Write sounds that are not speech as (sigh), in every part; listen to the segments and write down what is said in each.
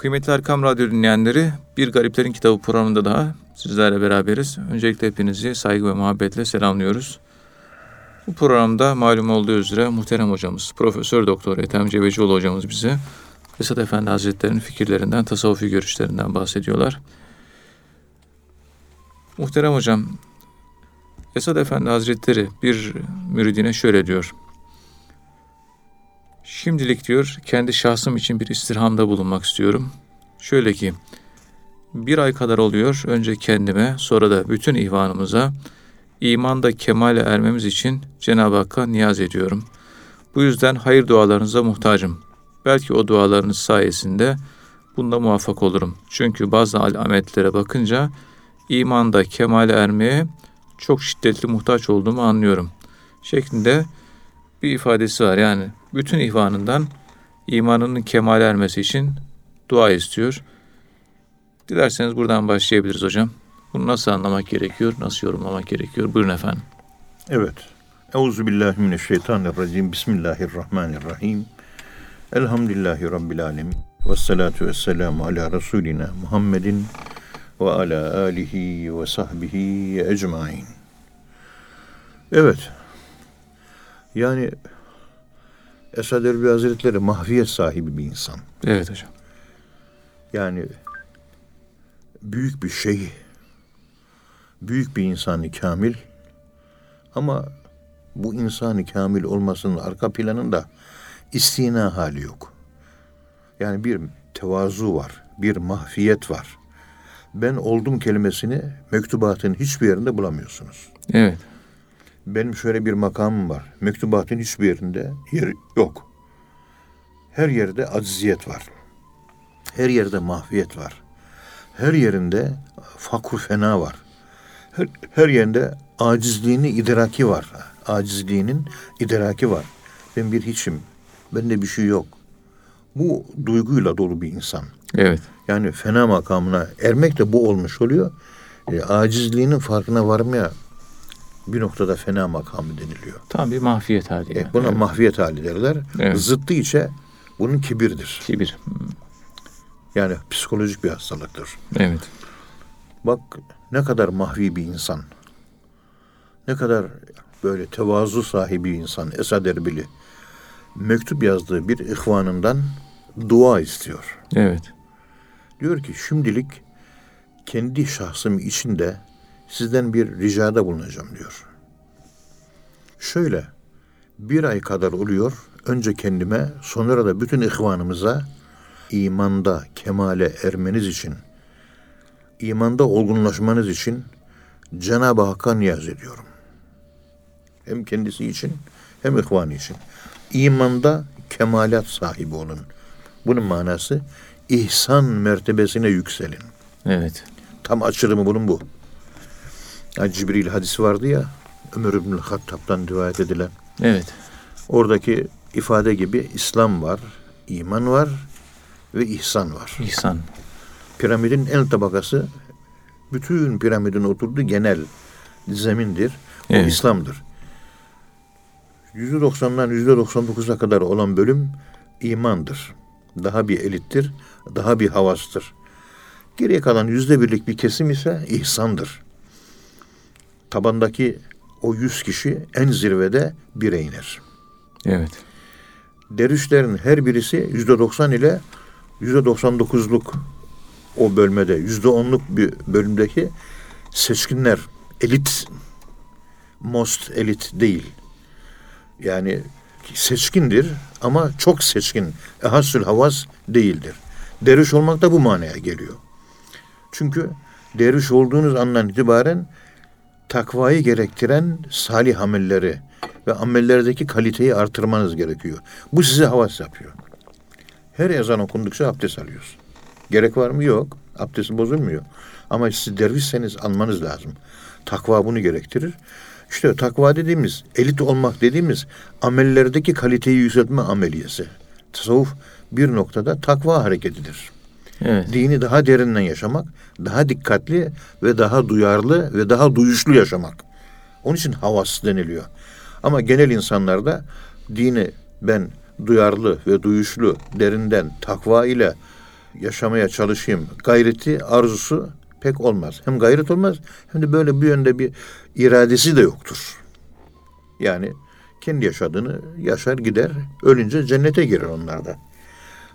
Kıymetli Erkam Radyo dinleyenleri, Bir Gariplerin Kitabı programında daha sizlerle beraberiz. Öncelikle hepinizi saygı ve muhabbetle selamlıyoruz. Bu programda malum olduğu üzere muhterem hocamız, Profesör Doktor Ethem Cebecioğlu hocamız bize Esad Efendi Hazretleri'nin fikirlerinden, tasavvufi görüşlerinden bahsediyorlar. Muhterem hocam, Esad Efendi Hazretleri bir müridine şöyle diyor. Şimdilik diyor kendi şahsım için bir istirhamda bulunmak istiyorum. Şöyle ki bir ay kadar oluyor önce kendime sonra da bütün ihvanımıza imanda kemale ermemiz için Cenab-ı Hakk'a niyaz ediyorum. Bu yüzden hayır dualarınıza muhtacım. Belki o dualarınız sayesinde bunda muvaffak olurum. Çünkü bazı alametlere bakınca imanda kemale ermeye çok şiddetli muhtaç olduğumu anlıyorum. Şeklinde bir ifadesi var. Yani bütün ihvanından imanının kemale ermesi için dua istiyor. Dilerseniz buradan başlayabiliriz hocam. Bunu nasıl anlamak gerekiyor, nasıl yorumlamak gerekiyor? Buyurun efendim. Evet. Euzu billahi mineşşeytanirracim. Bismillahirrahmanirrahim. Elhamdülillahi rabbil alamin. Ves salatu vesselamu ala rasulina Muhammedin ve ala alihi ve sahbihi ecmaîn. Evet. Yani Esad Erbil Hazretleri mahfiyet sahibi bir insan. Evet hocam. Yani büyük bir şey, büyük bir insanı kamil ama bu insanı kamil olmasının arka planında istina hali yok. Yani bir tevazu var, bir mahfiyet var. Ben oldum kelimesini mektubatın hiçbir yerinde bulamıyorsunuz. Evet. Benim şöyle bir makamım var. Mektubatın hiçbir yerinde yer yok. Her yerde acziyet var. Her yerde mahfiyet var. Her yerinde fakr fena var. Her, her yerinde acizliğini idraki var. Acizliğinin idraki var. Ben bir hiçim. Bende bir şey yok. Bu duyguyla dolu bir insan. Evet. Yani fena makamına ermek de bu olmuş oluyor. E, acizliğinin farkına varmaya bir noktada fena makamı deniliyor. Tam bir mahfiyet hali. E, buna evet. mahfiyet hali derler. Evet. Zıttı içe bunun kibirdir. Kibir. Yani psikolojik bir hastalıktır. Evet. Bak ne kadar mahvi bir insan. Ne kadar böyle tevazu sahibi insan Esad Erbili. Mektup yazdığı bir ihvanından dua istiyor. Evet. Diyor ki şimdilik kendi şahsım içinde sizden bir ricada bulunacağım diyor. Şöyle bir ay kadar oluyor önce kendime sonra da bütün ihvanımıza imanda kemale ermeniz için imanda olgunlaşmanız için Cenab-ı Hakk'a niyaz ediyorum. Hem kendisi için hem ihvanı için. İmanda kemalat sahibi olun. Bunun manası ihsan mertebesine yükselin. Evet. Tam açılımı bunun bu. Yani Cibril hadisi vardı ya Ömer İbn Hattab'dan rivayet edilen. Evet. Oradaki ifade gibi İslam var, iman var ve ihsan var. İhsan. Piramidin en tabakası bütün piramidin oturduğu genel zemindir. O Evet. İslam'dır. %90'dan %99'a kadar olan bölüm imandır. Daha bir elittir, daha bir havastır. Geriye kalan yüzde birlik bir kesim ise ihsandır. Tabandaki o yüz kişi en zirvede bire iner. Evet. Dervişlerin her birisi yüzde doksan ile yüzde doksan dokuzluk o bölmede yüzde onluk bir bölümdeki seçkinler elit most elit değil. Yani seçkindir ama çok seçkin. Ehasül havas değildir. Derviş olmak da bu manaya geliyor. Çünkü derviş olduğunuz andan itibaren takvayı gerektiren salih amelleri ve amellerdeki kaliteyi artırmanız gerekiyor. Bu size havas yapıyor. Her ezan okundukça abdest alıyorsun. Gerek var mı? Yok. Abdestin bozulmuyor. Ama siz dervişseniz anmanız lazım. Takva bunu gerektirir. İşte takva dediğimiz, elit olmak dediğimiz amellerdeki kaliteyi yükseltme ameliyesi. Tasavvuf bir noktada takva hareketidir. Evet. Dini daha derinden yaşamak, daha dikkatli ve daha duyarlı ve daha duyuşlu yaşamak. Onun için havas deniliyor. Ama genel insanlarda dini ben duyarlı ve duyuşlu, derinden takva ile yaşamaya çalışayım gayreti, arzusu pek olmaz. Hem gayret olmaz hem de böyle bir yönde bir iradesi de yoktur. Yani kendi yaşadığını yaşar gider. Ölünce cennete girer onlar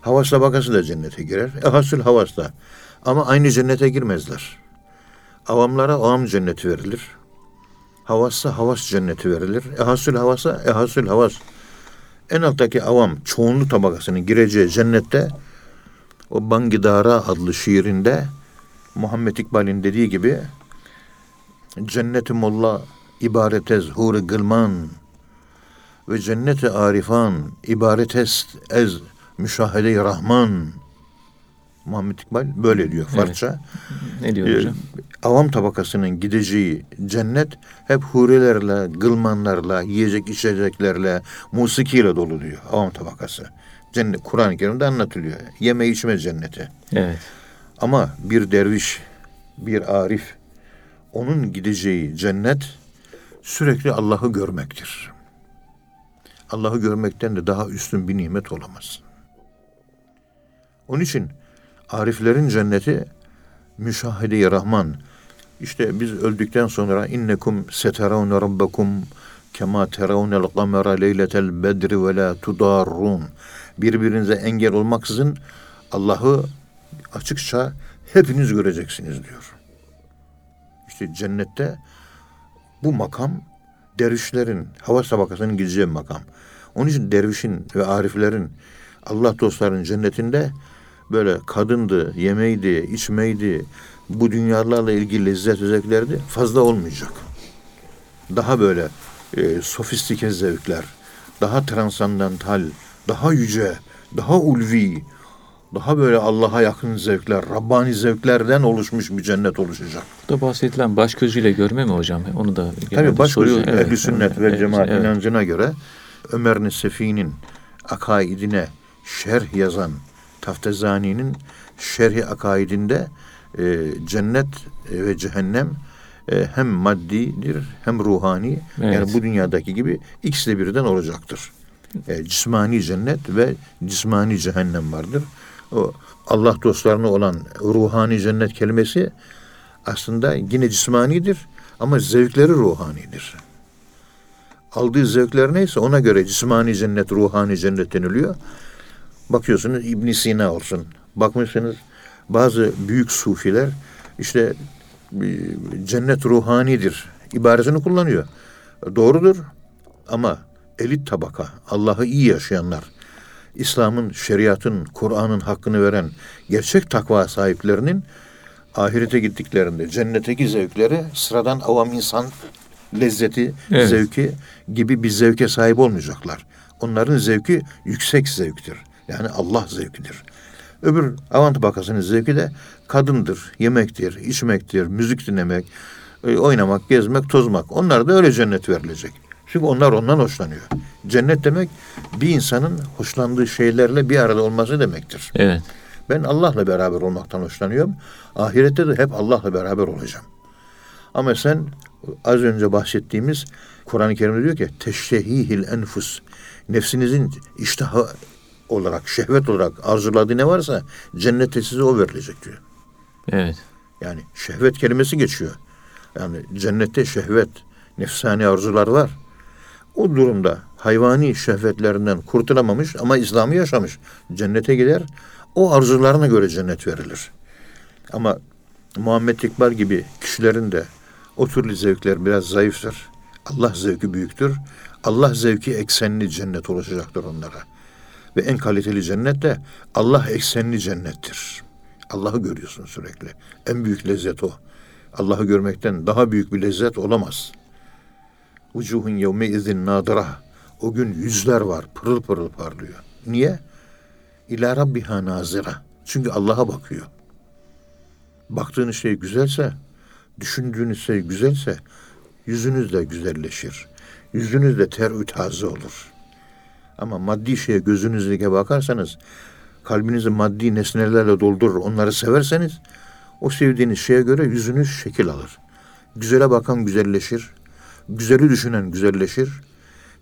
da. Havas tabakası da cennete girer. E hasıl havas da. Ama aynı cennete girmezler. Avamlara avam cenneti verilir. Havassa havas cenneti verilir. E hasıl havasa e hasıl havas. En alttaki avam çoğunluk tabakasının gireceği cennette o Bangidara adlı şiirinde Muhammed İkbal'in dediği gibi cenneti molla ibaret ez huri gılman ve cenneti arifan ibaret est ez müşahede-i rahman Muhammed İkbal böyle diyor Farsça. Ne diyor Ee, hocam? avam tabakasının gideceği cennet hep hurilerle, gılmanlarla, yiyecek içeceklerle, musikiyle dolu diyor avam tabakası. Cennet Kur'an-ı Kerim'de anlatılıyor. Yeme içme cenneti. Evet. Ama bir derviş, bir arif, onun gideceği cennet sürekli Allah'ı görmektir. Allah'ı görmekten de daha üstün bir nimet olamaz. Onun için ariflerin cenneti müşahede-i Rahman. İşte biz öldükten sonra innekum seteravne rabbekum kema teravnel kamera leyletel bedri ve la tudarrun. Birbirinize engel olmaksızın Allah'ı açıkça hepiniz göreceksiniz diyor. İşte cennette bu makam dervişlerin, hava tabakasının gideceği makam. Onun için dervişin ve ariflerin, Allah dostlarının cennetinde böyle kadındı, yemeydi, içmeydi, bu dünyalarla ilgili lezzet zevklerdi fazla olmayacak. Daha böyle e, sofistike zevkler, daha transandantal, daha yüce, daha ulvi, daha böyle Allah'a yakın zevkler, Rabbani zevklerden oluşmuş bir cennet oluşacak. Bu da bahsedilen baş gözüyle görme mi hocam? Onu da Tabii baş soruyor. gözü ehl-i sünnet ve evet, cemaat evet. inancına göre Ömer Nesefi'nin akaidine şerh yazan Taftezani'nin şerhi akaidinde e, cennet e, ve cehennem e, hem maddidir hem ruhani. Evet. Yani bu dünyadaki gibi ikisi de birden olacaktır. E, cismani cennet ve cismani cehennem vardır. O Allah dostlarına olan ruhani cennet kelimesi aslında yine cismanidir ama zevkleri ruhanidir. Aldığı zevkler neyse ona göre cismani cennet, ruhani cennet deniliyor. Bakıyorsunuz İbn Sina olsun. Bakmışsınız bazı büyük sufiler işte cennet ruhanidir ibaresini kullanıyor. Doğrudur ama elit tabaka, Allah'ı iyi yaşayanlar, İslam'ın, şeriatın, Kur'an'ın hakkını veren gerçek takva sahiplerinin ahirete gittiklerinde cennetteki zevkleri sıradan avam insan lezzeti, Evet. zevki gibi bir zevke sahip olmayacaklar. Onların zevki yüksek zevktir. Yani Allah zevkidir. Öbür avant bakasının zevki de kadındır, yemektir, içmektir, müzik dinlemek, e, oynamak, gezmek, tozmak. Onlar da öyle cennet verilecek. Çünkü onlar ondan hoşlanıyor. Cennet demek bir insanın hoşlandığı şeylerle bir arada olması demektir. Evet. Ben Allah'la beraber olmaktan hoşlanıyorum. Ahirette de hep Allah'la beraber olacağım. Ama sen az önce bahsettiğimiz Kur'an-ı Kerim'de diyor ki teştehihil enfus nefsinizin iştahı olarak, şehvet olarak arzuladığı ne varsa cennette size o verilecek diyor. Evet. Yani şehvet kelimesi geçiyor. Yani cennette şehvet, nefsani arzular var. O durumda hayvani şehvetlerinden kurtulamamış ama İslam'ı yaşamış. Cennete gider. O arzularına göre cennet verilir. Ama Muhammed İkbal gibi kişilerin de o türlü zevkler biraz zayıftır. Allah zevki büyüktür. Allah zevki eksenli cennet oluşacaktır onlara. Ve en kaliteli cennet de Allah eksenli cennettir. Allah'ı görüyorsun sürekli. En büyük lezzet o. Allah'ı görmekten daha büyük bir lezzet olamaz. Vucuhun yevme izin nadira. O gün yüzler var pırıl pırıl parlıyor. Niye? İlâ rabbiha nazira. Çünkü Allah'a bakıyor. Baktığınız şey güzelse, düşündüğünüz şey güzelse yüzünüz de güzelleşir. Yüzünüz de ter taze olur. Ama maddi şeye gözünüzle bakarsanız kalbinizi maddi nesnelerle doldurur. Onları severseniz o sevdiğiniz şeye göre yüzünüz şekil alır. Güzele bakan güzelleşir. Güzeli düşünen güzelleşir.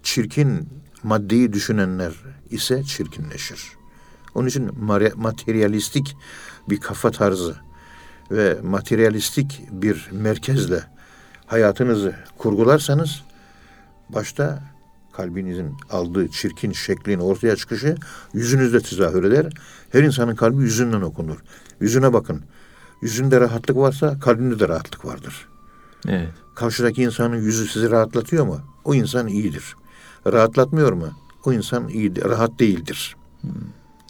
Çirkin maddeyi düşünenler ise çirkinleşir. Onun için materyalistik bir kafa tarzı ve materyalistik bir merkezle hayatınızı kurgularsanız başta kalbinizin aldığı çirkin şeklin ortaya çıkışı yüzünüzde tezahür eder. Her insanın kalbi yüzünden okunur. Yüzüne bakın. Yüzünde rahatlık varsa kalbinde de rahatlık vardır. Evet. Karşıdaki insanın yüzü sizi rahatlatıyor mu? O insan iyidir. Rahatlatmıyor mu? O insan iyi, rahat değildir.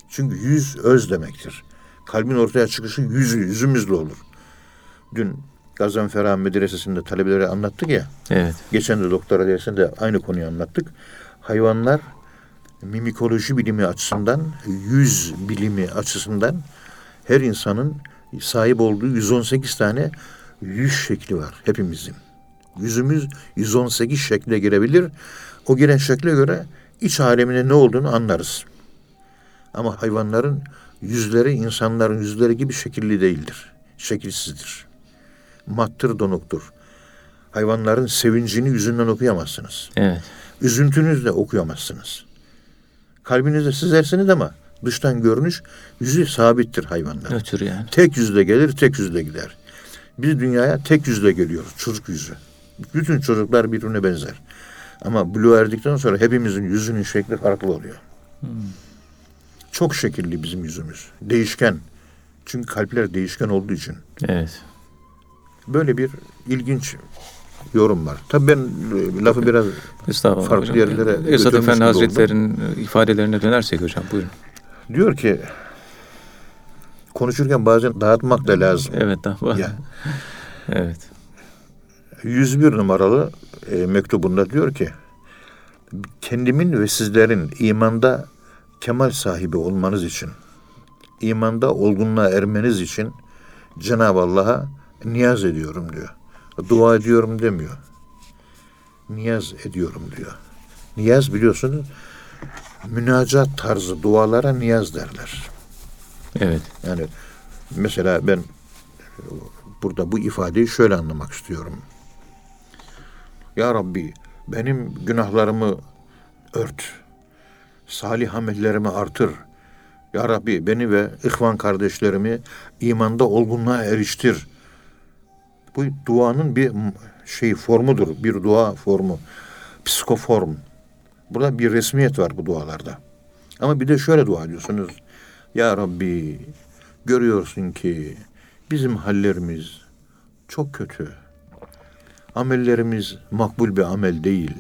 Çünkü yüz öz demektir. Kalbin ortaya çıkışı yüzü, yüzümüzle olur. Dün Gazanfer Medresesi'nde talebelere anlattık ya. Evet. Geçen de doktora dersinde aynı konuyu anlattık. Hayvanlar mimikoloji bilimi açısından, yüz bilimi açısından her insanın sahip olduğu 118 tane yüz şekli var hepimizin. Yüzümüz 118 şekle girebilir. O giren şekle göre iç alemine ne olduğunu anlarız. Ama hayvanların yüzleri insanların yüzleri gibi şekilli değildir. Şekilsizdir. Mattır, donuktur. Hayvanların sevincini yüzünden okuyamazsınız. Evet. Üzüntünüzle okuyamazsınız. Kalbinizde sizersiniz ama dıştan görünüş yüzü sabittir hayvanlar. Nötr yani. Tek yüzle gelir, tek yüzle gider. Biz dünyaya tek yüzle geliyoruz, çocuk yüzü. Bütün çocuklar birbirine benzer. Ama buluğa erdikten sonra hepimizin yüzünün şekli farklı oluyor. Çok şekilli bizim yüzümüz. Değişken. Çünkü kalpler değişken olduğu için. Evet. Böyle bir ilginç yorum var. Tabii ben e, lafı biraz Farklı hocam. yerlere Esad Efendi. Hazretleri'nin e, ifadelerine dönersek hocam buyurun. diyor ki konuşurken bazen dağıtmak da lazım. Evet Ya. (laughs) Evet. 101 numaralı e, mektubunda diyor ki kendimin ve sizlerin imanda kemal sahibi olmanız için imanda olgunluğa ermeniz için Cenab-ı Allah'a niyaz ediyorum diyor. Dua ediyorum demiyor. Niyaz ediyorum diyor. Niyaz biliyorsunuz münacat tarzı dualara niyaz derler. Evet. Yani mesela ben burada bu ifadeyi şöyle anlamak istiyorum. Ya Rabbi benim günahlarımı ört. Salih amellerimi artır. Ya Rabbi beni ve ihvan kardeşlerimi imanda olgunluğa eriştir. Bu duanın bir şey formudur. Bir dua formu. Psikoform. Burada bir resmiyet var bu dualarda. Ama bir de şöyle dua ediyorsunuz. Ya Rabbi görüyorsun ki bizim hallerimiz çok kötü. Amellerimiz makbul bir amel değil.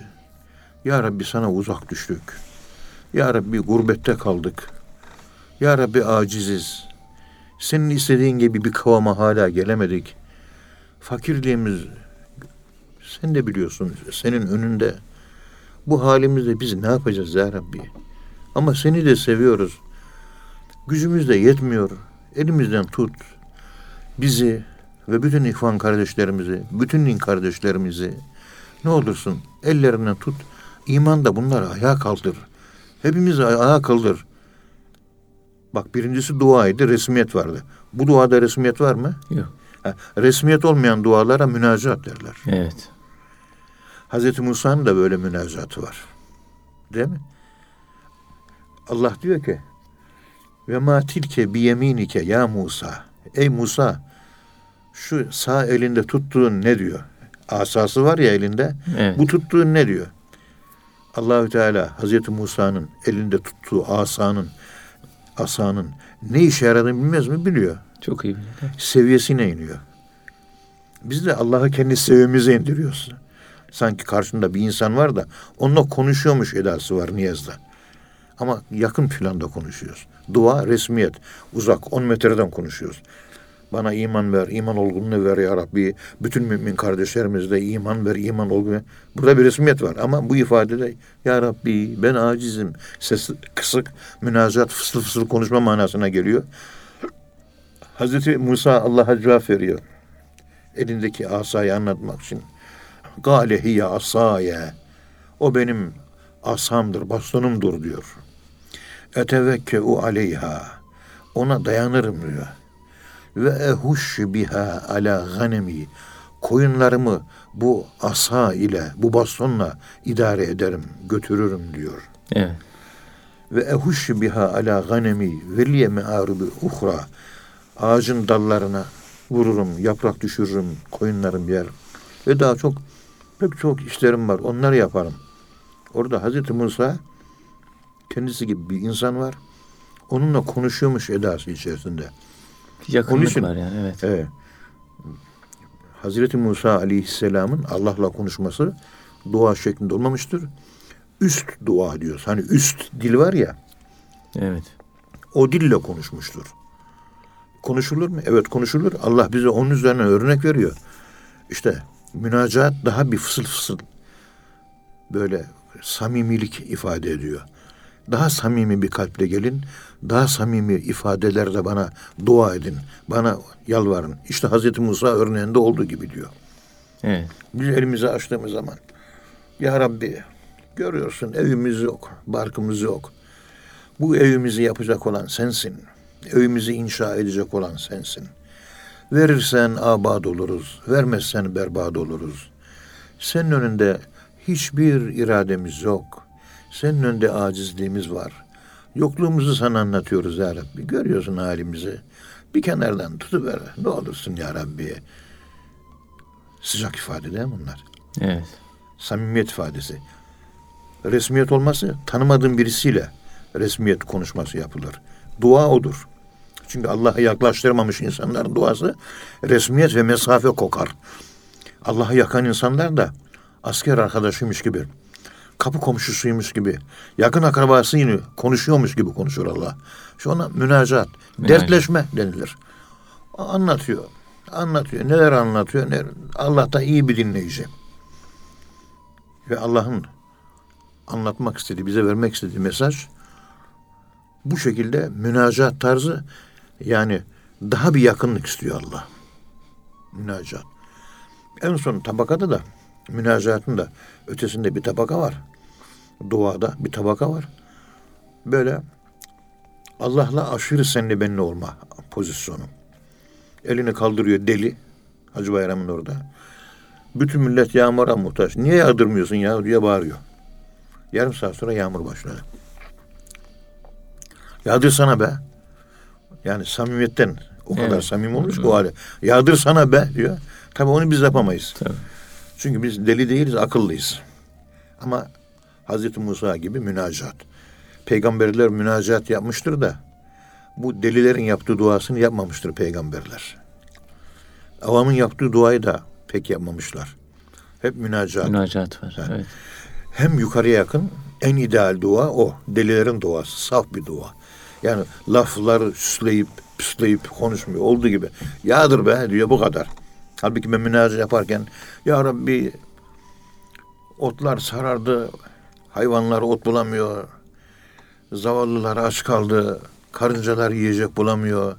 Ya Rabbi sana uzak düştük. Ya Rabbi gurbette kaldık. Ya Rabbi aciziz. Senin istediğin gibi bir kıvama hala gelemedik. Fakirliğimiz sen de biliyorsun senin önünde. Bu halimizde biz ne yapacağız ya Rabbi? Ama seni de seviyoruz. Gücümüz de yetmiyor. Elimizden tut. Bizi ve bütün ihvan kardeşlerimizi, bütün din kardeşlerimizi ne olursun ellerinden tut. İman da bunları ayağa kaldır. Hepimizi ayağa kaldır. Bak birincisi duaydı, resmiyet vardı. Bu duada resmiyet var mı? Yok. Resmiyet olmayan dualara münacat derler. Evet. Hazreti Musa'nın da böyle münacatı var. Değil mi? Allah diyor ki ve ma tilke bi yeminike ya Musa. Ey Musa şu sağ elinde tuttuğun ne diyor? Asası var ya elinde. Evet. Bu tuttuğun ne diyor? Allahü Teala Hazreti Musa'nın elinde tuttuğu asanın asanın ne işe yaradığını bilmez mi? Biliyor. Çok iyi. Seviyesine iniyor. Biz de Allah'ı kendi seviyemize indiriyoruz. Sanki karşında bir insan var da onunla konuşuyormuş edası var niyazda. Ama yakın planda konuşuyoruz. Dua resmiyet. Uzak 10 metreden konuşuyoruz. Bana iman ver, iman olgunluğu ver ya Rabbi. Bütün mümin kardeşlerimizde iman ver, iman olgunluğu. Burada bir resmiyet var ama bu ifadede ya Rabbi ben acizim. Ses kısık, münazat, fısıl fısıl konuşma manasına geliyor. Hazreti Musa Allah'a cevap veriyor. Elindeki asayı anlatmak için. Gale hiye asaye. O benim asamdır, bastonumdur diyor. Etevekkeu aleyha. Ona dayanırım diyor. Ve ehuş biha ala ganemi. Koyunlarımı bu asa ile, bu bastonla idare ederim, götürürüm diyor. Evet. ve ehuş biha ala ganemi ve liye me'aribi uhra. Ağacın dallarına vururum, yaprak düşürürüm, koyunlarım yer. Ve daha çok pek çok işlerim var. Onları yaparım. Orada Hazreti Musa kendisi gibi bir insan var. Onunla konuşuyormuş edası içerisinde. Yakınlık için- var yani evet. Evet. Hazreti Musa Aleyhisselam'ın Allah'la konuşması dua şeklinde olmamıştır. Üst dua diyoruz. Hani üst dil var ya, Evet. o dille konuşmuştur. Konuşulur mu? Evet konuşulur. Allah bize onun üzerine örnek veriyor. İşte münacat daha bir fısıl fısıl böyle samimilik ifade ediyor. Daha samimi bir kalple gelin. Daha samimi ifadelerle bana dua edin. Bana yalvarın. İşte Hazreti Musa örneğinde olduğu gibi diyor. Evet. Biz elimizi açtığımız zaman Ya Rabbi görüyorsun evimiz yok, barkımız yok. Bu evimizi yapacak olan sensin. Evimizi inşa edecek olan sensin. Verirsen abad oluruz, vermezsen berbat oluruz. Senin önünde hiçbir irademiz yok. Senin önünde acizliğimiz var. Yokluğumuzu sana anlatıyoruz ya Rabbi. Görüyorsun halimizi. Bir kenardan tutuver. Ne olursun ya Rabbi. Sıcak ifade değil mi bunlar? Evet. Samimiyet ifadesi. Resmiyet olması tanımadığın birisiyle resmiyet konuşması yapılır. Dua odur. Çünkü Allah'a yaklaştırmamış insanların duası resmiyet ve mesafe kokar. Allah'a yakan insanlar da asker arkadaşıymış gibi, kapı komşusuymuş gibi, yakın akrabasıyla konuşuyormuş gibi konuşur Allah. Şu ona münacat, dertleşme denilir. Anlatıyor, anlatıyor. Neler anlatıyor? Neler? Allah da iyi bir dinleyici. Ve Allah'ın anlatmak istediği, bize vermek istediği mesaj bu şekilde münacat tarzı yani daha bir yakınlık istiyor Allah. Münacat. En son tabakada da münacatın da ötesinde bir tabaka var. Duada bir tabaka var. Böyle Allah'la aşırı senli benli olma pozisyonu. Elini kaldırıyor deli. Hacı Bayram'ın orada. Bütün millet yağmura muhtaç. Niye yağdırmıyorsun ya diye bağırıyor. Yarım saat sonra yağmur başladı. Yağdırsana be. Yani samimiyetten o kadar Evet. samimi olmuş ki o hale. Yağdırsana be diyor. Tabii onu biz yapamayız. Tabii. Çünkü biz deli değiliz, akıllıyız. Ama Hazreti Musa gibi münacat. Peygamberler münacat yapmıştır da bu delilerin yaptığı duasını yapmamıştır peygamberler. Avamın yaptığı duayı da pek yapmamışlar. Hep münacat. Münacat var. Evet. Hem yukarıya yakın en ideal dua o. Delilerin duası. Saf bir dua. Yani lafları süsleyip püsleyip konuşmuyor. Olduğu gibi. Yağdır be diyor bu kadar. Halbuki ben münacat yaparken Ya Rabbi otlar sarardı. Hayvanlar ot bulamıyor. Zavallılar aç kaldı. Karıncalar yiyecek bulamıyor.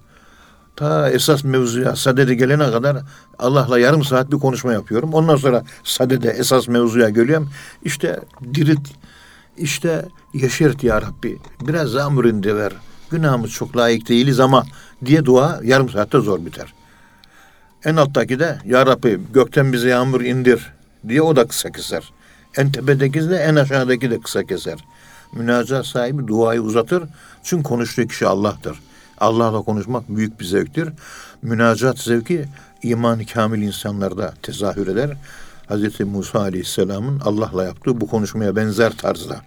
Ta esas mevzuya sadede gelene kadar Allah'la yarım saat bir konuşma yapıyorum. Ondan sonra sadede esas mevzuya geliyorum. İşte dirit, işte yeşert ya Rabbi. Biraz zamur indi ver. Günahımız çok layık değiliz ama diye dua yarım saatte zor biter. En alttaki de ya Rabbi gökten bize yağmur indir diye o da kısa keser. En tepedeki de en aşağıdaki de kısa keser. Münacat sahibi duayı uzatır. Çünkü konuştuğu kişi Allah'tır. Allah'la konuşmak büyük bir zevktir. Münacat zevki iman kamil insanlarda tezahür eder. Hz. Musa Aleyhisselam'ın Allah'la yaptığı bu konuşmaya benzer tarzda.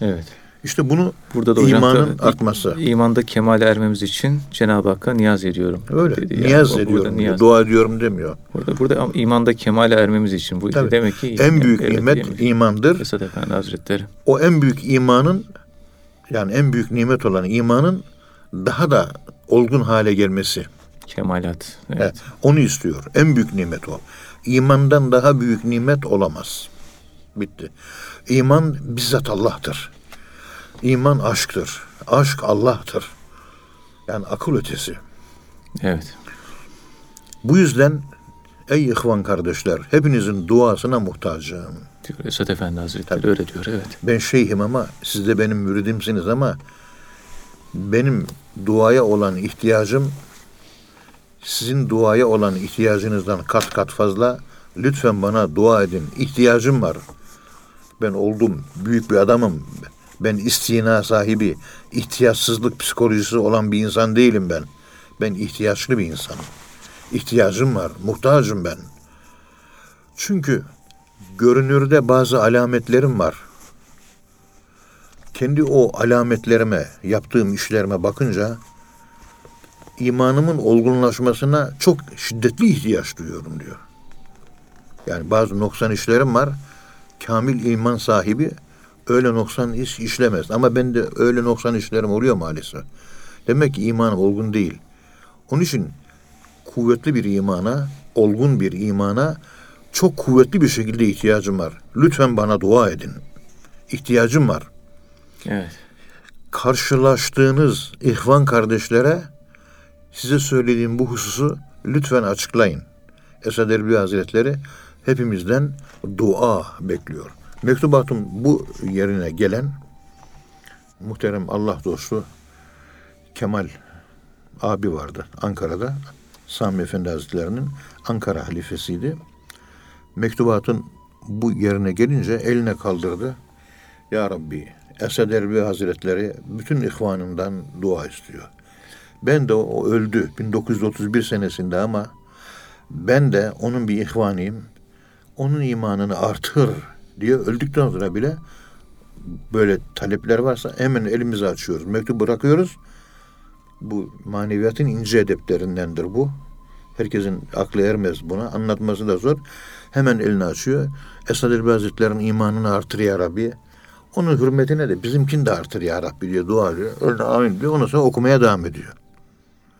Evet. İşte bunu Burada da hocam imanın tabii artması. imanda kemale ermemiz için Cenab-ı Hakk'a niyaz ediyorum. Öyle. dedi. Yani niyaz ediyorum. diyor, niyaz. Dua ediyorum demiyor. Burada, burada imanda kemale ermemiz için bu Tabii. demek ki En büyük evet, nimet yemin- imandır. Esad Efendi Hazretleri. O en büyük imanın yani en büyük nimet olan imanın daha da olgun hale gelmesi. Kemalat. Evet. Evet, onu istiyor. En büyük nimet o. İmandan daha büyük nimet olamaz. Bitti. İman bizzat Allah'tır. İman aşktır. Aşk Allah'tır. Yani akıl ötesi. Evet. Bu yüzden ey ihvan kardeşler hepinizin duasına muhtacım. Diyor Esad Efendi Hazretleri öyle diyor. Evet. Ben şeyhim ama siz de benim müridimsiniz ama benim duaya olan ihtiyacım sizin duaya olan ihtiyacınızdan kat kat fazla. Lütfen bana dua edin. İhtiyacım var. Ben oldum. Büyük bir adamım. Ben istina sahibi, ihtiyaçsızlık psikolojisi olan bir insan değilim ben. Ben ihtiyaçlı bir insanım. İhtiyacım var, muhtacım ben. Çünkü görünürde bazı alametlerim var. Kendi o alametlerime, yaptığım işlerime bakınca imanımın olgunlaşmasına çok şiddetli ihtiyaç duyuyorum diyor. Yani bazı noksan işlerim var. Kamil iman sahibi öyle noksan iş işlemez. Ama ben de öyle noksan işlerim oluyor maalesef. Demek ki imanım olgun değil. Onun için kuvvetli bir imana, olgun bir imana çok kuvvetli bir şekilde ihtiyacım var. Lütfen bana dua edin. İhtiyacım var. Evet. Karşılaştığınız ihvan kardeşlere size söylediğim bu hususu lütfen açıklayın. Esad Erbil Hazretleri hepimizden dua bekliyor. Mektubatım bu yerine gelen muhterem Allah dostu Kemal abi vardı Ankara'da. Sami Efendi Hazretleri'nin Ankara halifesiydi. Mektubatın bu yerine gelince eline kaldırdı. Ya Rabbi Esad Erbil Hazretleri bütün ihvanından dua istiyor. Ben de o öldü 1931 senesinde ama ben de onun bir ihvanıyım. Onun imanını artır diye öldükten sonra bile böyle talepler varsa hemen elimizi açıyoruz. Mektup bırakıyoruz. Bu maneviyatın ince edeplerindendir bu. Herkesin aklı ermez buna. Anlatması da zor. Hemen elini açıyor. Esad Erbil Hazretleri'nin imanını artır ya Rabbi. Onun hürmetine de bizimkini de artır ya Rabbi diye dua ediyor. Öyle amin diyor. Ondan sonra okumaya devam ediyor.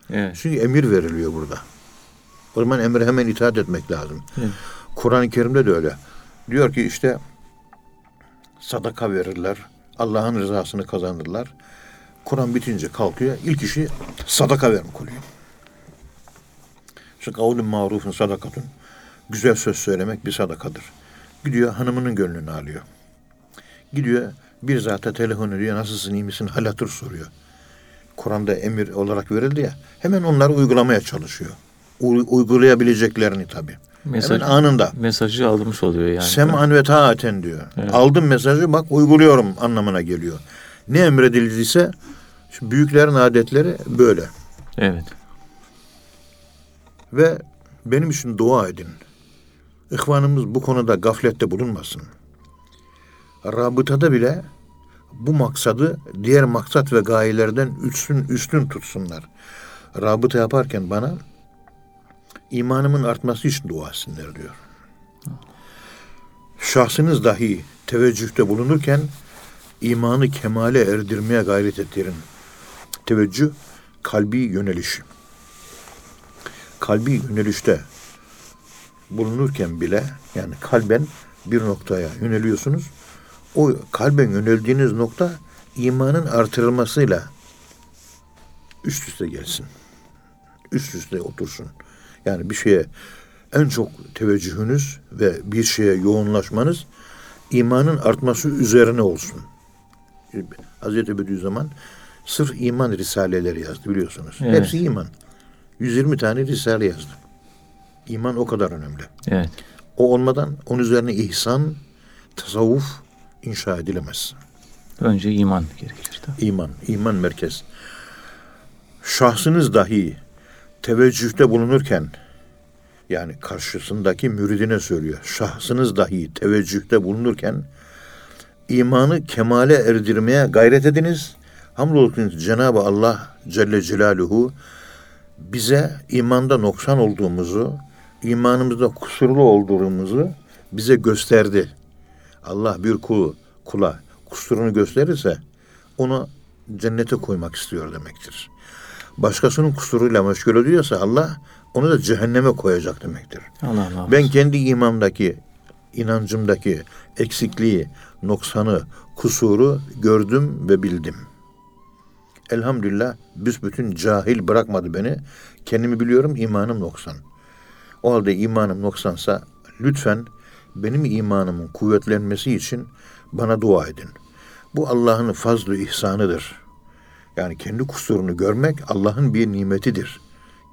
Evet. Çünkü emir veriliyor burada. O zaman emre hemen itaat etmek lazım. Evet. Kur'an-ı Kerim'de de öyle. Diyor ki işte sadaka verirler. Allah'ın rızasını kazanırlar. Kur'an bitince kalkıyor. İlk işi sadaka vermek oluyor. İşte kavlun marufun sadakatun. Güzel söz söylemek bir sadakadır. Gidiyor hanımının gönlünü alıyor. Gidiyor bir zata telefon ediyor. Nasılsın iyi misin? Hal hatır soruyor. Kur'an'da emir olarak verildi ya. Hemen onları uygulamaya çalışıyor. U- uygulayabileceklerini tabii. Mesaj, Hemen anında. mesajı almış oluyor yani. Sem'an ve taaten diyor. Evet. Aldım mesajı bak uyguluyorum anlamına geliyor. Ne emredildiyse şu büyüklerin adetleri böyle. Evet. Ve benim için dua edin. İhvanımız bu konuda gaflette bulunmasın. Rabıtada bile bu maksadı diğer maksat ve gayelerden üstün üstün tutsunlar. Rabıta yaparken bana imanımın artması için dua etsinler diyor. Şahsınız dahi teveccühte bulunurken imanı kemale erdirmeye gayret ettirin. Teveccüh kalbi yöneliş. Kalbi yönelişte bulunurken bile yani kalben bir noktaya yöneliyorsunuz. O kalben yöneldiğiniz nokta imanın artırılmasıyla üst üste gelsin. Üst üste otursun. Yani bir şeye en çok teveccühünüz ve bir şeye yoğunlaşmanız imanın artması üzerine olsun. Hazreti Bediüzzaman sırf iman risaleleri yazdı biliyorsunuz. Evet. Hepsi iman. 120 tane risale yazdı. İman o kadar önemli. Evet. O olmadan onun üzerine ihsan, tasavvuf inşa edilemez. Önce iman gerekir. tabii. İman, iman merkez. Şahsınız dahi teveccühte bulunurken yani karşısındaki müridine söylüyor. Şahsınız dahi teveccühte bulunurken imanı kemale erdirmeye gayret ediniz. Hamdolsun Cenab-ı Allah Celle Celaluhu bize imanda noksan olduğumuzu, imanımızda kusurlu olduğumuzu bize gösterdi. Allah bir kulu, kula kusurunu gösterirse onu cennete koymak istiyor demektir. Başkasının kusuruyla meşgul ediyorsa Allah onu da cehenneme koyacak demektir. Allah Allah. Ben kendi imamdaki, inancımdaki eksikliği, noksanı, kusuru gördüm ve bildim. Elhamdülillah büsbütün cahil bırakmadı beni. Kendimi biliyorum imanım noksan. O halde imanım noksansa lütfen benim imanımın kuvvetlenmesi için bana dua edin. Bu Allah'ın fazlı ihsanıdır. Yani kendi kusurunu görmek Allah'ın bir nimetidir.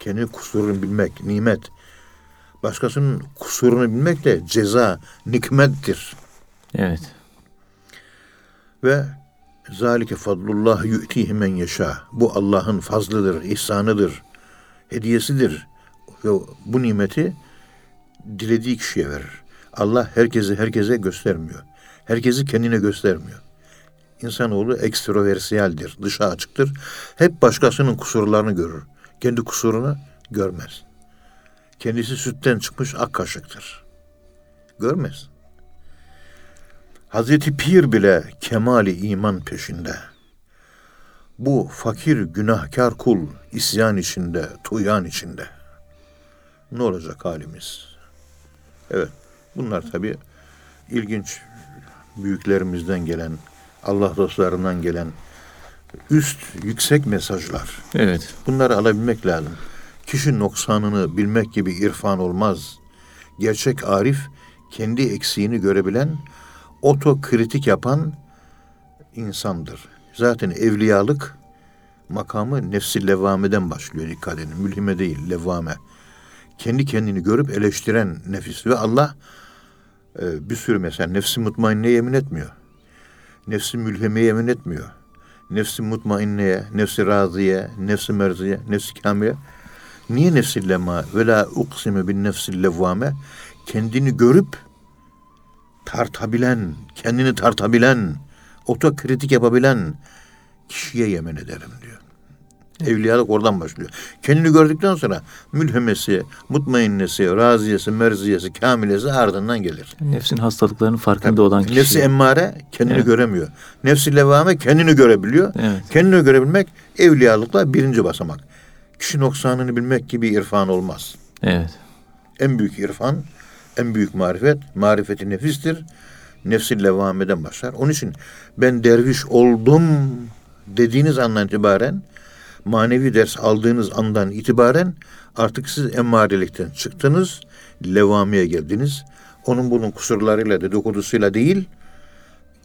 Kendi kusurunu bilmek nimet. Başkasının kusurunu bilmek de ceza, nikmettir. Evet. Ve Zalike fadlullah yu'tihi men yeşâ. Bu Allah'ın fazlıdır, ihsanıdır, hediyesidir. Ve bu nimeti dilediği kişiye verir. Allah herkesi herkese göstermiyor. Herkesi kendine göstermiyor. İnsanoğlu ekstroversiyeldir, dışa açıktır. Hep başkasının kusurlarını görür. Kendi kusurunu görmez. Kendisi sütten çıkmış ak kaşıktır. Görmez. Hazreti Pir bile kemali iman peşinde. Bu fakir günahkar kul isyan içinde, tuyan içinde. Ne olacak halimiz? Evet, bunlar tabii ilginç büyüklerimizden gelen, Allah dostlarından gelen üst, yüksek mesajlar. Evet. Bunları alabilmek lazım. Kişi noksanını bilmek gibi irfan olmaz. Gerçek arif kendi eksiğini görebilen, otokritik yapan insandır. Zaten evliyalık makamı nefsi levvameden başlıyor dikkat edin. Mülhime değil, levvame. Kendi kendini görüp eleştiren nefis ve Allah e, bir sürü mesela nefsi mutmainne yemin etmiyor. Nefsi mülhemeye yemin etmiyor. Nefsi mutmainneye, nefsi raziye, nefsi merziye, nefsi kamile. Niye nefsi lema ve la uksimu bin nefsi levvame? Kendini görüp tartabilen, kendini tartabilen, otokritik yapabilen kişiye yemin ederim diyor. Evliyalık oradan başlıyor. Kendini gördükten sonra mülhemesi, mutmainnesi, raziyesi, merziyesi, kamilesi ardından gelir. Nefsin hastalıklarının farkında olan kişi. Nefsi emmare kendini Evet. göremiyor. Nefsi levame kendini görebiliyor. Evet. Kendini görebilmek evliyalıkla birinci basamak. Kişi noksanını bilmek gibi irfan olmaz. Evet. En büyük irfan, en büyük marifet, marifeti nefistir. Nefsi levameden başlar. Onun için ben derviş oldum dediğiniz andan itibaren, manevi ders aldığınız andan itibaren artık siz emmarelikten çıktınız, levamiye geldiniz. Onun bunun kusurlarıyla, dedikodusuyla değil,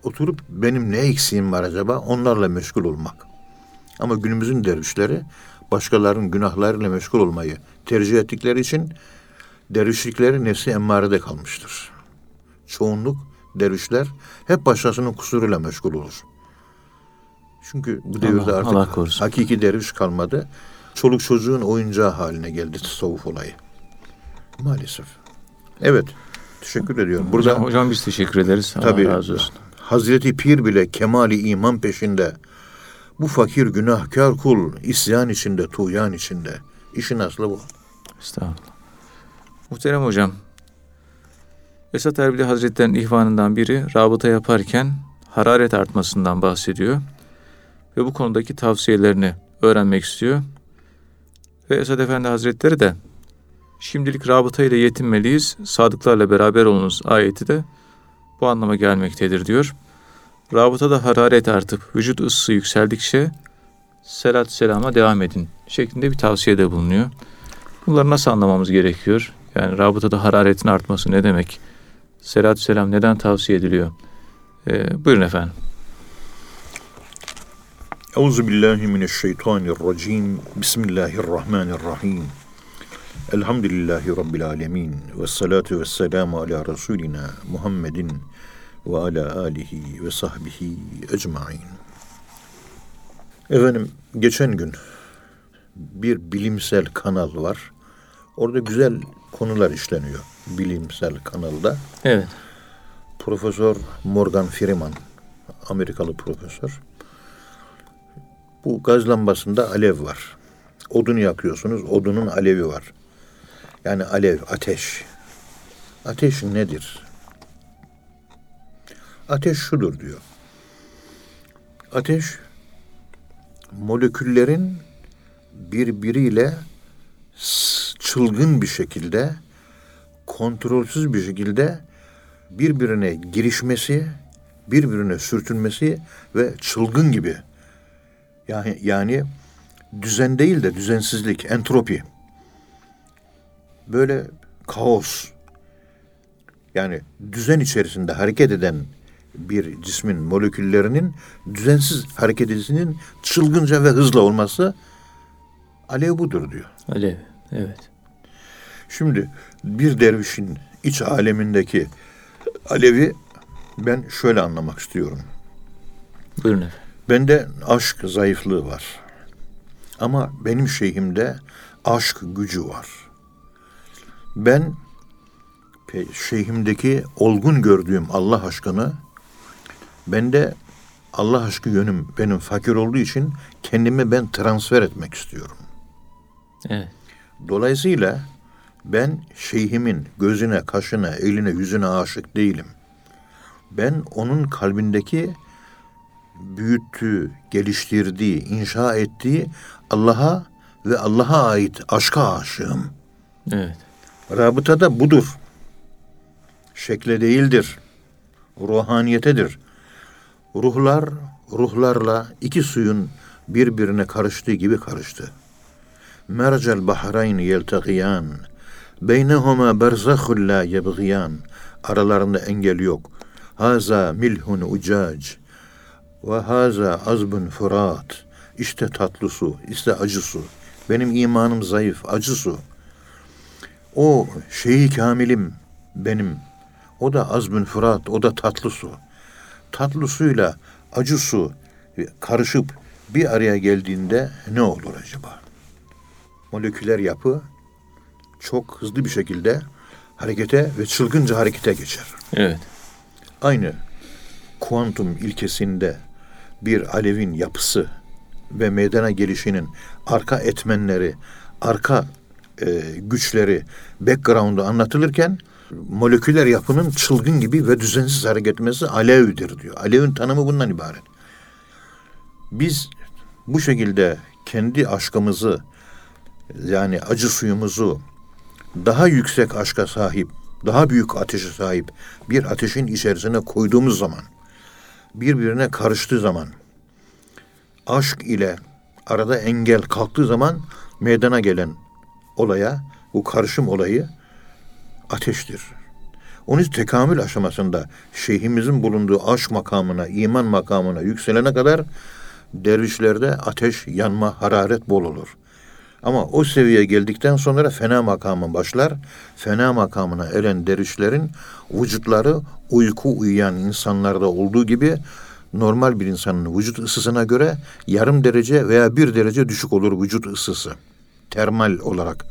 oturup benim ne eksiğim var acaba onlarla meşgul olmak. Ama günümüzün dervişleri başkalarının günahlarıyla meşgul olmayı tercih ettikleri için dervişlikleri nefsi emmarede kalmıştır. Çoğunluk dervişler hep başkasının kusuruyla meşgul olur. Çünkü bu devirde Allah- artık Allah korusun. hakiki derviş kalmadı. Çoluk çocuğun oyuncağı haline geldi tasavvuf olayı. Maalesef. Evet. Teşekkür ediyorum. Burada hocam, hocam biz teşekkür ederiz. Allah Tabii. razı olsun. Hazreti Pir bile kemali iman peşinde. Bu fakir günahkar kul isyan içinde, tuğyan içinde. İşin aslı bu. Estağfurullah. Muhterem hocam, Esat Erbili Hazretleri'nin ihvanından biri rabıta yaparken hararet artmasından bahsediyor. Ve bu konudaki tavsiyelerini öğrenmek istiyor. Ve Esat Efendi Hazretleri de şimdilik rabıta ile yetinmeliyiz, sadıklarla beraber olunuz ayeti de bu anlama gelmektedir diyor. Rabıtada hararet artıp vücut ısısı yükseldikçe selat selama devam edin şeklinde bir tavsiyede bulunuyor. Bunları nasıl anlamamız gerekiyor? Yani rabıtada hararetin artması ne demek? Selatü selam neden tavsiye ediliyor? Ee, buyurun efendim. Euzu billahi mineşşeytanirracim. Bismillahirrahmanirrahim. Elhamdülillahi Rabbil alemin. Ve salatu ve selamu ala Resulina Muhammedin ve ala alihi ve sahbihi ecmain. Efendim geçen gün bir bilimsel kanal var. Orada güzel konular işleniyor. Bilimsel kanalda. Evet. Profesör Morgan Freeman, Amerikalı profesör. Bu gaz lambasında alev var. Odunu yakıyorsunuz, odunun alevi var. Yani alev, ateş. Ateş nedir? Ateş şudur diyor. Ateş moleküllerin birbiriyle çılgın bir şekilde kontrolsüz bir şekilde birbirine girişmesi, birbirine sürtünmesi ve çılgın gibi yani yani düzen değil de düzensizlik, entropi. Böyle kaos. Yani düzen içerisinde hareket eden bir cismin moleküllerinin düzensiz hareket edişinin çılgınca ve hızlı olması alev budur diyor. Alev. Evet. Şimdi bir dervişin iç alemindeki alevi ben şöyle anlamak istiyorum. Buyurun efendim. Bende aşk zayıflığı var. Ama benim şeyhimde aşk gücü var. Ben şeyhimdeki olgun gördüğüm Allah aşkını bende Allah aşkı yönüm benim fakir olduğu için kendimi ben transfer etmek istiyorum. Evet. Dolayısıyla ben şeyhimin gözüne, kaşına, eline, yüzüne aşık değilim. Ben onun kalbindeki büyüttüğü, geliştirdiği, inşa ettiği Allah'a ve Allah'a ait aşka aşığım. Evet. Rabıta da budur. Şekle değildir. Ruhaniyetedir. Ruhlar, ruhlarla iki suyun birbirine karıştığı gibi karıştı. Mercel bahrayn yeltaqiyan. Beynehuma berzahul la yebgiyan. Aralarında engel yok. Haza milhun ucac. Ve haza azbun furat. İşte tatlı su, işte acı su. Benim imanım zayıf, acı su. O şeyi kamilim benim. O da azbün fırat, o da tatlı su. Tatlı suyla acı su karışıp bir araya geldiğinde ne olur acaba? Moleküler yapı çok hızlı bir şekilde harekete ve çılgınca harekete geçer. Evet. Aynı kuantum ilkesinde bir alevin yapısı ve meydana gelişinin arka etmenleri, arka e, güçleri, background'u anlatılırken moleküler yapının çılgın gibi ve düzensiz hareket etmesi alevdir diyor. Alevin tanımı bundan ibaret. Biz bu şekilde kendi aşkımızı yani acı suyumuzu daha yüksek aşka sahip, daha büyük ateşe sahip bir ateşin içerisine koyduğumuz zaman, birbirine karıştığı zaman, aşk ile arada engel kalktığı zaman meydana gelen olaya, bu karışım olayı ateştir. Onun için tekamül aşamasında şeyhimizin bulunduğu aşk makamına, iman makamına yükselene kadar dervişlerde ateş, yanma, hararet bol olur. Ama o seviyeye geldikten sonra fena makamı başlar. Fena makamına eren dervişlerin vücutları uyku uyuyan insanlarda olduğu gibi normal bir insanın vücut ısısına göre yarım derece veya bir derece düşük olur vücut ısısı. Termal olarak.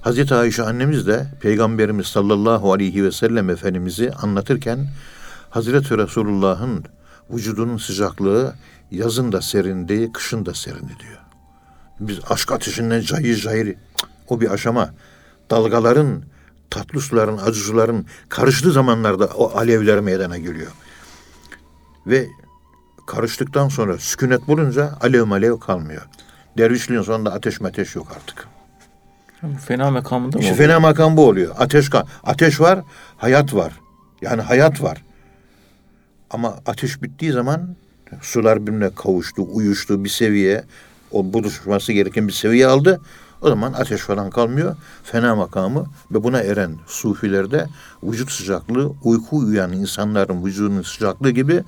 Hazreti Ayşe annemiz de Peygamberimiz sallallahu aleyhi ve sellem Efendimiz'i anlatırken Hazreti Resulullah'ın vücudunun sıcaklığı yazın da serindi, kışın da serindi diyor. Biz aşk ateşinden cayır cayır o bir aşama. Dalgaların, tatlı suların, acı suların karıştığı zamanlarda o alevler meydana geliyor. Ve karıştıktan sonra sükunet bulunca alev malev kalmıyor. Dervişliğin sonunda ateş meteş yok artık. Fena makamında mı? İşte fena makam bu oluyor. Ateş ateş var, hayat var. Yani hayat var. Ama ateş bittiği zaman sular birbirine kavuştu, uyuştu bir seviye, o buluşması gereken bir seviye aldı. O zaman ateş falan kalmıyor. Fena makamı ve buna eren sufilerde vücut sıcaklığı uyku uyuyan insanların vücudunun sıcaklığı gibi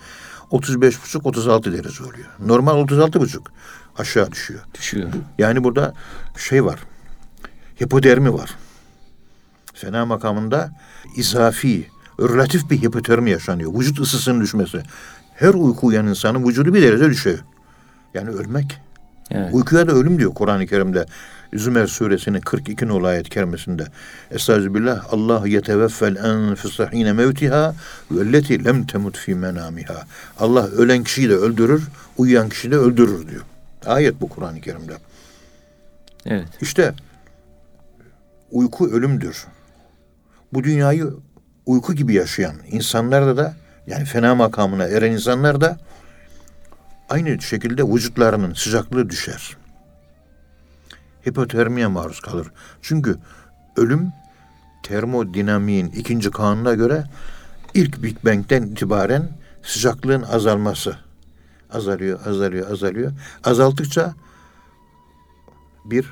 35,5-36 derece oluyor. Normal 36,5 aşağı düşüyor. Düşüyor. Yani burada şey var. Hipodermi var. Fena makamında izafi, relatif bir hipotermi yaşanıyor. Vücut ısısının düşmesi. Her uyku uyan insanın vücudu bir derece düşüyor. Yani ölmek. Evet. Uykuya da ölüm diyor Kur'an-ı Kerim'de. Zümer suresinin 42 nolu ayet kerimesinde. Estağfirullah. Allah yeteveffel enfuse hine mevtiha velleti lem temut fi menamiha. Allah ölen kişiyi de öldürür, uyuyan kişiyi de öldürür diyor. Ayet bu Kur'an-ı Kerim'de. Evet. İşte uyku ölümdür. Bu dünyayı uyku gibi yaşayan insanlarda da yani fena makamına eren insanlar da aynı şekilde vücutlarının sıcaklığı düşer. Hipotermiye maruz kalır. Çünkü ölüm termodinamiğin ikinci kanuna göre ilk Big Bang'den itibaren sıcaklığın azalması. Azalıyor, azalıyor, azalıyor. Azaltıkça bir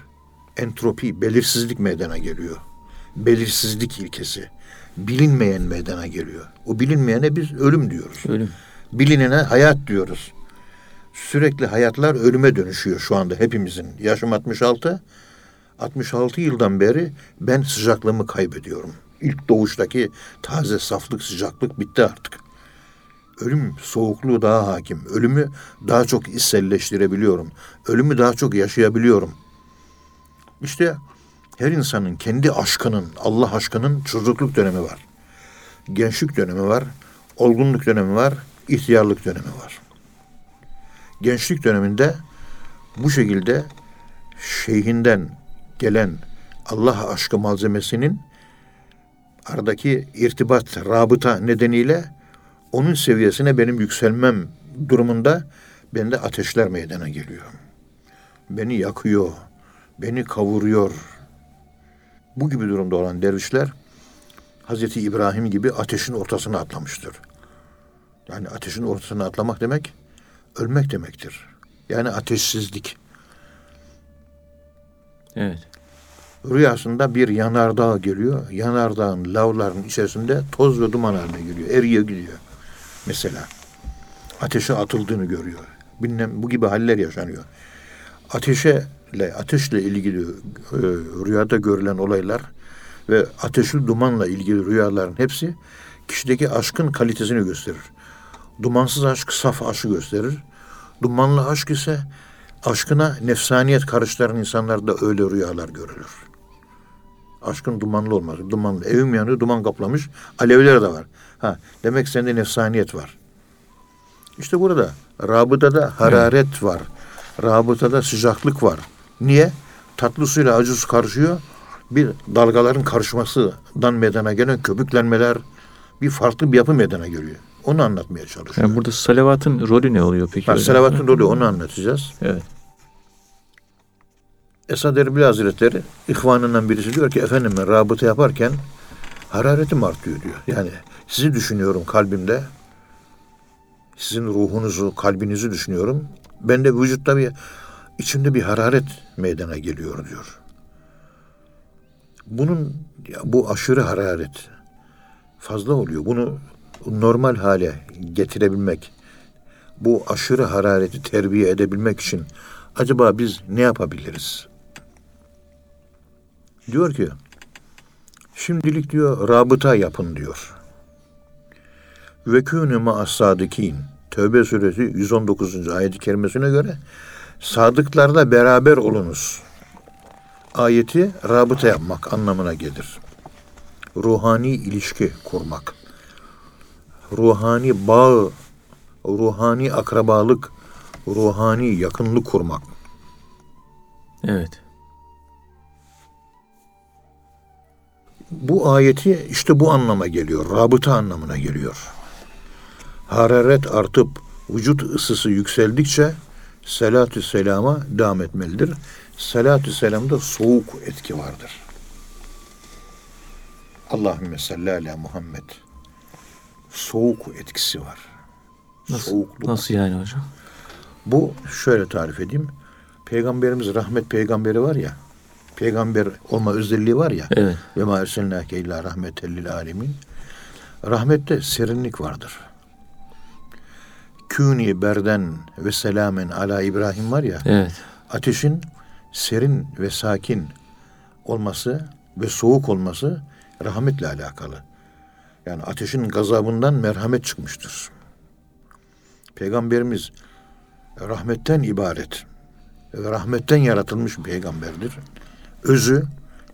entropi, belirsizlik meydana geliyor. Belirsizlik ilkesi. Bilinmeyen meydana geliyor. O bilinmeyene biz ölüm diyoruz. Ölüm. Bilinene hayat diyoruz. Sürekli hayatlar ölüme dönüşüyor şu anda hepimizin. Yaşım 66. 66 yıldan beri ben sıcaklığımı kaybediyorum. İlk doğuştaki taze saflık, sıcaklık bitti artık. Ölüm soğukluğu daha hakim. Ölümü daha çok hisselleştirebiliyorum. Ölümü daha çok yaşayabiliyorum. İşte her insanın kendi aşkının, Allah aşkının çocukluk dönemi var. Gençlik dönemi var, olgunluk dönemi var, ihtiyarlık dönemi var. Gençlik döneminde bu şekilde şeyhinden gelen Allah aşkı malzemesinin aradaki irtibat, rabıta nedeniyle onun seviyesine benim yükselmem durumunda bende ateşler meydana geliyor. Beni yakıyor, beni kavuruyor. Bu gibi durumda olan dervişler Hazreti İbrahim gibi ateşin ortasına atlamıştır. Yani ateşin ortasına atlamak demek ölmek demektir. Yani ateşsizlik. Evet. Rüyasında bir yanardağ geliyor. Yanardağın lavların içerisinde toz ve duman haline geliyor. Eriyor gidiyor. Mesela. Ateşe atıldığını görüyor. Bilmem bu gibi haller yaşanıyor. Ateşe ateşle ilgili e, rüyada görülen olaylar ve ateşli dumanla ilgili rüyaların hepsi kişideki aşkın kalitesini gösterir. Dumansız aşk saf aşkı gösterir. Dumanlı aşk ise aşkına nefsaniyet karıştıran insanlarda öyle rüyalar görülür. Aşkın dumanlı olması. Dumanlı. Evim yanıyor, duman kaplamış. Alevler de var. Ha, demek sende nefsaniyet var. İşte burada rabıtada hararet evet. var. Rabıtada sıcaklık var. Niye? Tatlı suyla acı su karışıyor. Bir dalgaların karışmasından meydana gelen köpüklenmeler bir farklı bir yapı meydana geliyor. Onu anlatmaya çalışıyor. Yani burada salavatın rolü ne oluyor peki? Ha, salavatın rolü onu anlatacağız. Evet. Esad Erbil Hazretleri ihvanından birisi diyor ki efendim ben rabıta yaparken hararetim artıyor diyor. Yani sizi düşünüyorum kalbimde. Sizin ruhunuzu, kalbinizi düşünüyorum. Ben de vücutta bir içimde bir hararet meydana geliyor diyor. Bunun bu aşırı hararet fazla oluyor. Bunu normal hale getirebilmek, bu aşırı harareti terbiye edebilmek için acaba biz ne yapabiliriz? Diyor ki, şimdilik diyor rabıta yapın diyor. Ve kûnü ma'as-sadikin. Tövbe suresi 119. ayet-i kerimesine göre sadıklarla beraber olunuz. Ayeti rabıta yapmak anlamına gelir. Ruhani ilişki kurmak. Ruhani bağ, ruhani akrabalık, ruhani yakınlık kurmak. Evet. Bu ayeti işte bu anlama geliyor. Rabıta anlamına geliyor. Hararet artıp vücut ısısı yükseldikçe selatü selama devam etmelidir. Selatü selamda soğuk etki vardır. Allahümme salli ala Muhammed. Soğuk etkisi var. Nasıl, Soğukluk. nasıl yani hocam? Bu şöyle tarif edeyim. Peygamberimiz rahmet peygamberi var ya. Peygamber olma özelliği var ya. Evet. Ve ma erselnâke illâ rahmetellil alemin. Rahmette serinlik vardır. Kûni berden ve selamen ala İbrahim var ya. Evet. Ateşin serin ve sakin olması ve soğuk olması rahmetle alakalı. Yani ateşin gazabından merhamet çıkmıştır. Peygamberimiz rahmetten ibaret ve rahmetten yaratılmış bir peygamberdir. Özü,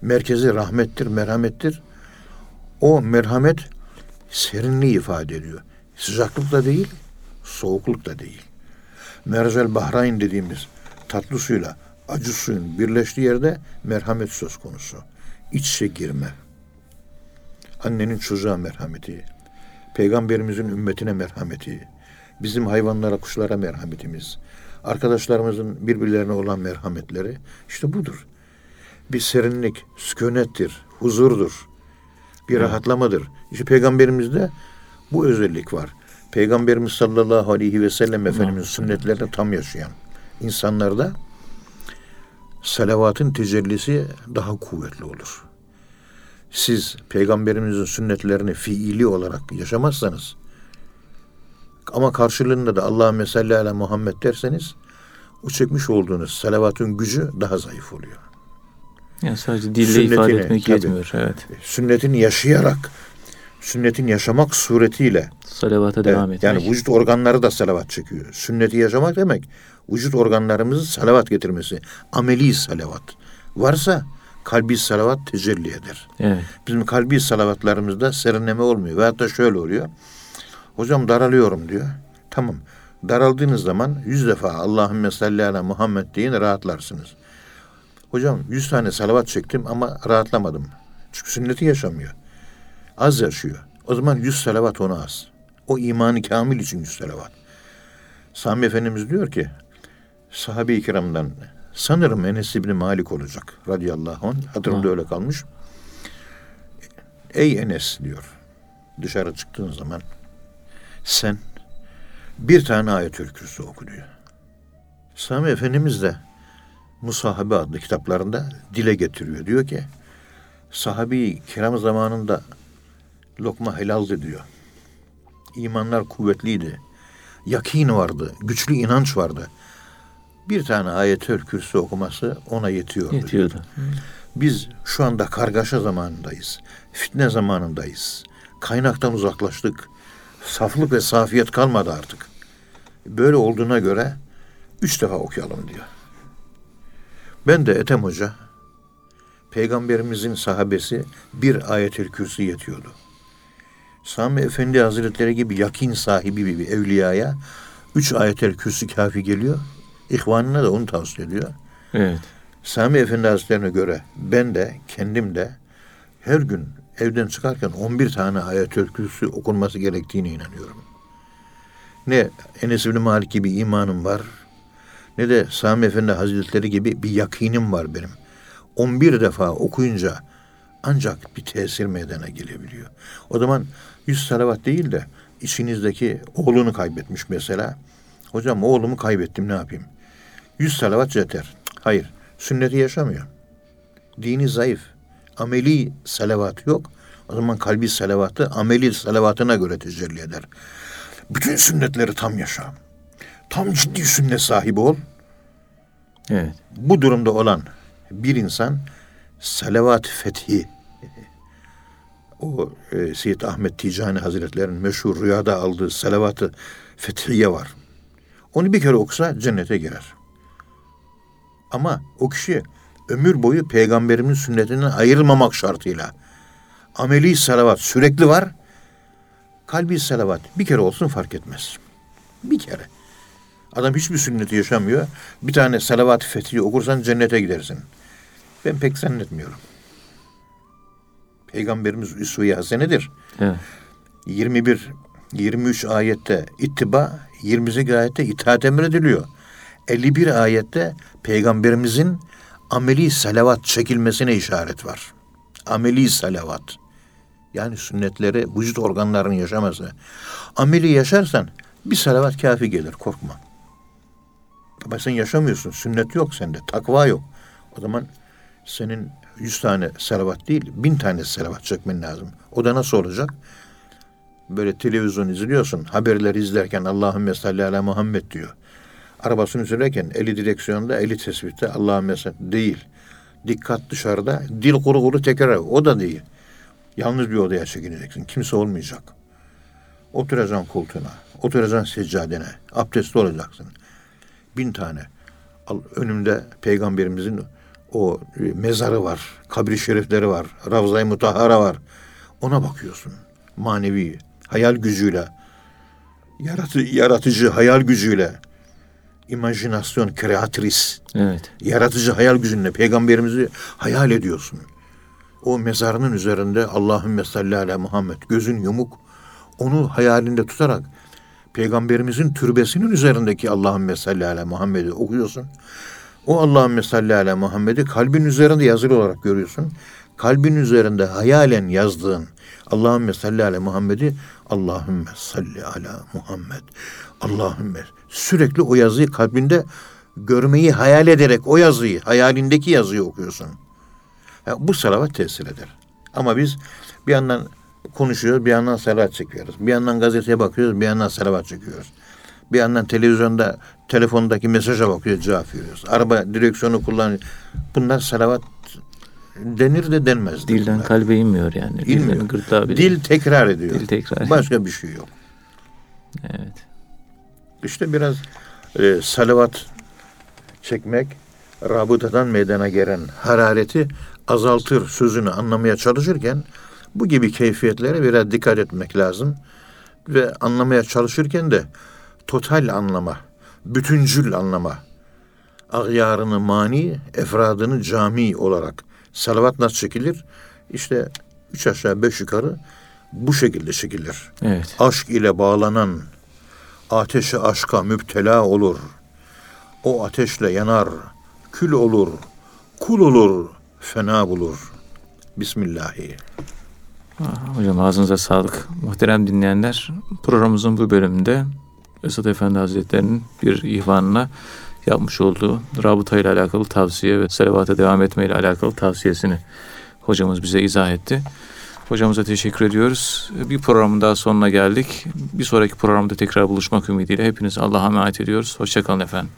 merkezi rahmettir, merhamettir. O merhamet serinliği ifade ediyor. Sıcaklık da değil, soğukluk da değil. Merzel Bahrain dediğimiz tatlı suyla acı suyun birleştiği yerde merhamet söz konusu. İç içe girme. Annenin çocuğa merhameti, peygamberimizin ümmetine merhameti, bizim hayvanlara, kuşlara merhametimiz, arkadaşlarımızın birbirlerine olan merhametleri işte budur. Bir serinlik, sükunettir, huzurdur, bir evet. rahatlamadır. İşte peygamberimizde bu özellik var. Peygamberimiz sallallahu aleyhi ve sellem Efendimiz sünnetlerini tam yaşayan insanlarda salavatın tecellisi daha kuvvetli olur. Siz peygamberimizin sünnetlerini fiili olarak yaşamazsanız ama karşılığında da Allahümme salli ala Muhammed derseniz o çekmiş olduğunuz salavatın gücü daha zayıf oluyor. Yani sadece dille ifade etmek tabii, yetmiyor. Evet. Sünnetini yaşayarak sünnetin yaşamak suretiyle Salavata devam Evet, etmek. Yani vücut organları da salavat çekiyor. Sünneti yaşamak demek vücut organlarımızı salavat getirmesi. Ameli salavat. Varsa kalbi salavat tecelli eder. Evet. Bizim kalbi salavatlarımızda serinleme olmuyor. Veyahut da şöyle oluyor. Hocam daralıyorum diyor. Tamam. Daraldığınız zaman yüz defa Allahümme salli ala Muhammed deyin rahatlarsınız. Hocam yüz tane salavat çektim ama rahatlamadım. Çünkü sünneti yaşamıyor. Az yaşıyor. O zaman yüz salavat ona az. O imanı kamil için yüz salavat. Sami Efendimiz diyor ki sahabe-i kiramdan sanırım Enes İbni Malik olacak radıyallahu anh. Hatırımda öyle kalmış. Ey Enes diyor. Dışarı çıktığın zaman sen bir tane ayet-ül kürsü oku diyor. Sami Efendimiz de Musahabe adlı kitaplarında dile getiriyor. Diyor ki sahabi kiram zamanında lokma helaldi diyor. İmanlar kuvvetliydi. Yakin vardı, güçlü inanç vardı. Bir tane ayet-ül kürsü okuması ona yetiyordu. Yetiyordu. Biz şu anda kargaşa zamanındayız. Fitne zamanındayız. Kaynaktan uzaklaştık. Saflık ve safiyet kalmadı artık. Böyle olduğuna göre üç defa okuyalım diyor. Ben de Ethem Hoca, Peygamberimizin sahabesi bir ayetül kürsü yetiyordu. Sami Efendi Hazretleri gibi yakin sahibi bir evliyaya üç ayetül kürsü kafi geliyor. İhvanına da onu tavsiye ediyor. Evet. Sami Efendi Hazretlerine göre ben de kendim de her gün evden çıkarken 11 tane ayet-ül kürsü okunması gerektiğine inanıyorum. Ne Enes bin Malik gibi imanım var ne de Sami Efendi Hazretleri gibi bir yakinim var benim. 11 defa okuyunca ancak bir tesir meydana gelebiliyor. O zaman 100 salavat değil de içinizdeki oğlunu kaybetmiş mesela. Hocam oğlumu kaybettim ne yapayım? 100 salavat yeter. Hayır. Sünneti yaşamıyor. Dini zayıf. Ameli salavat yok. O zaman kalbi salavatı ameli salavatına göre tecelli eder. Bütün sünnetleri tam yaşa. Tam ciddi sünnet sahibi ol. Evet. Bu durumda olan bir insan salavat fethi o e, Seyyid Ahmet Ticani Hazretleri'nin meşhur rüyada aldığı salavatı fethiye var. Onu bir kere okusa cennete girer. Ama o kişi ömür boyu peygamberimin sünnetinden ayrılmamak şartıyla ameli salavat sürekli var. Kalbi salavat bir kere olsun fark etmez. Bir kere. Adam hiçbir sünneti yaşamıyor. Bir tane salavat fethi okursan cennete gidersin. Ben pek zannetmiyorum. Peygamberimiz üsve-i hasenedir. Evet. 21 23 ayette ittiba, 28 ayette itaat emrediliyor. 51 ayette peygamberimizin ameli salavat çekilmesine işaret var. Ameli salavat. Yani sünnetleri, vücut organlarının yaşaması. Ameli yaşarsan bir salavat kafi gelir, korkma. Ama sen yaşamıyorsun, sünnet yok sende, takva yok. O zaman senin yüz tane salavat değil, bin tane salavat çekmen lazım. O da nasıl olacak? Böyle televizyon izliyorsun, haberleri izlerken Allahümme salli ala Muhammed diyor. Arabasını sürerken eli direksiyonda, eli tespitte Allahümme salli değil. Dikkat dışarıda, dil kuru kuru tekrar o da değil. Yalnız bir odaya çekineceksin, kimse olmayacak. Oturacaksın koltuğuna, oturacaksın seccadene, abdestli olacaksın. Bin tane. Önümde peygamberimizin o e, mezarı var, kabri şerifleri var, Ravza-i Mutahhara var. Ona bakıyorsun. Manevi, hayal gücüyle, yaratı, yaratıcı hayal gücüyle, imajinasyon, kreatris, Evet. yaratıcı hayal gücünle peygamberimizi hayal ediyorsun. O mezarının üzerinde Allahümme salli ala Muhammed gözün yumuk onu hayalinde tutarak peygamberimizin türbesinin üzerindeki Allahümme salli ala Muhammed'i okuyorsun. O Allahümme salli ala Muhammed'i kalbin üzerinde yazılı olarak görüyorsun. Kalbin üzerinde hayalen yazdığın Allahümme salli ala Muhammed'i Allahümme salli ala Muhammed. Allahümme sürekli o yazıyı kalbinde görmeyi hayal ederek o yazıyı, hayalindeki yazıyı okuyorsun. Ya bu salavat tesir eder. Ama biz bir yandan konuşuyoruz, bir yandan salavat çekiyoruz. Bir yandan gazeteye bakıyoruz, bir yandan salavat çekiyoruz. Bir yandan televizyonda, telefondaki mesaja bakıyoruz, cevap veriyoruz. Araba direksiyonu kullanıyor. Bunlar salavat denir de denmez. Dilden bunlar. kalbe inmiyor yani. İnmiyor. Dilden gırtlağa bile. Dil tekrar ediyor. Dil tekrar. Başka bir şey yok. Evet. İşte biraz e, salavat çekmek rabıtadan meydana gelen harareti azaltır sözünü anlamaya çalışırken bu gibi keyfiyetlere biraz dikkat etmek lazım. Ve anlamaya çalışırken de total anlama, bütüncül anlama, agyarını mani, efradını cami olarak salavat nasıl çekilir? İşte üç aşağı beş yukarı bu şekilde çekilir Evet. aşk ile bağlanan ateşe aşka müptela olur. O ateşle yanar, kül olur, kul olur, fena bulur. Bismillahi. Ah, Hocam ağzınıza sağlık. Muhterem dinleyenler programımızın bu bölümünde Esad Efendi Hazretleri'nin bir ihvanına yapmış olduğu rabıta ile alakalı tavsiye ve salavata devam etme ile alakalı tavsiyesini hocamız bize izah etti. Hocamıza teşekkür ediyoruz. Bir programın daha sonuna geldik. Bir sonraki programda tekrar buluşmak ümidiyle hepiniz Allah'a emanet ediyoruz. Hoşçakalın efendim.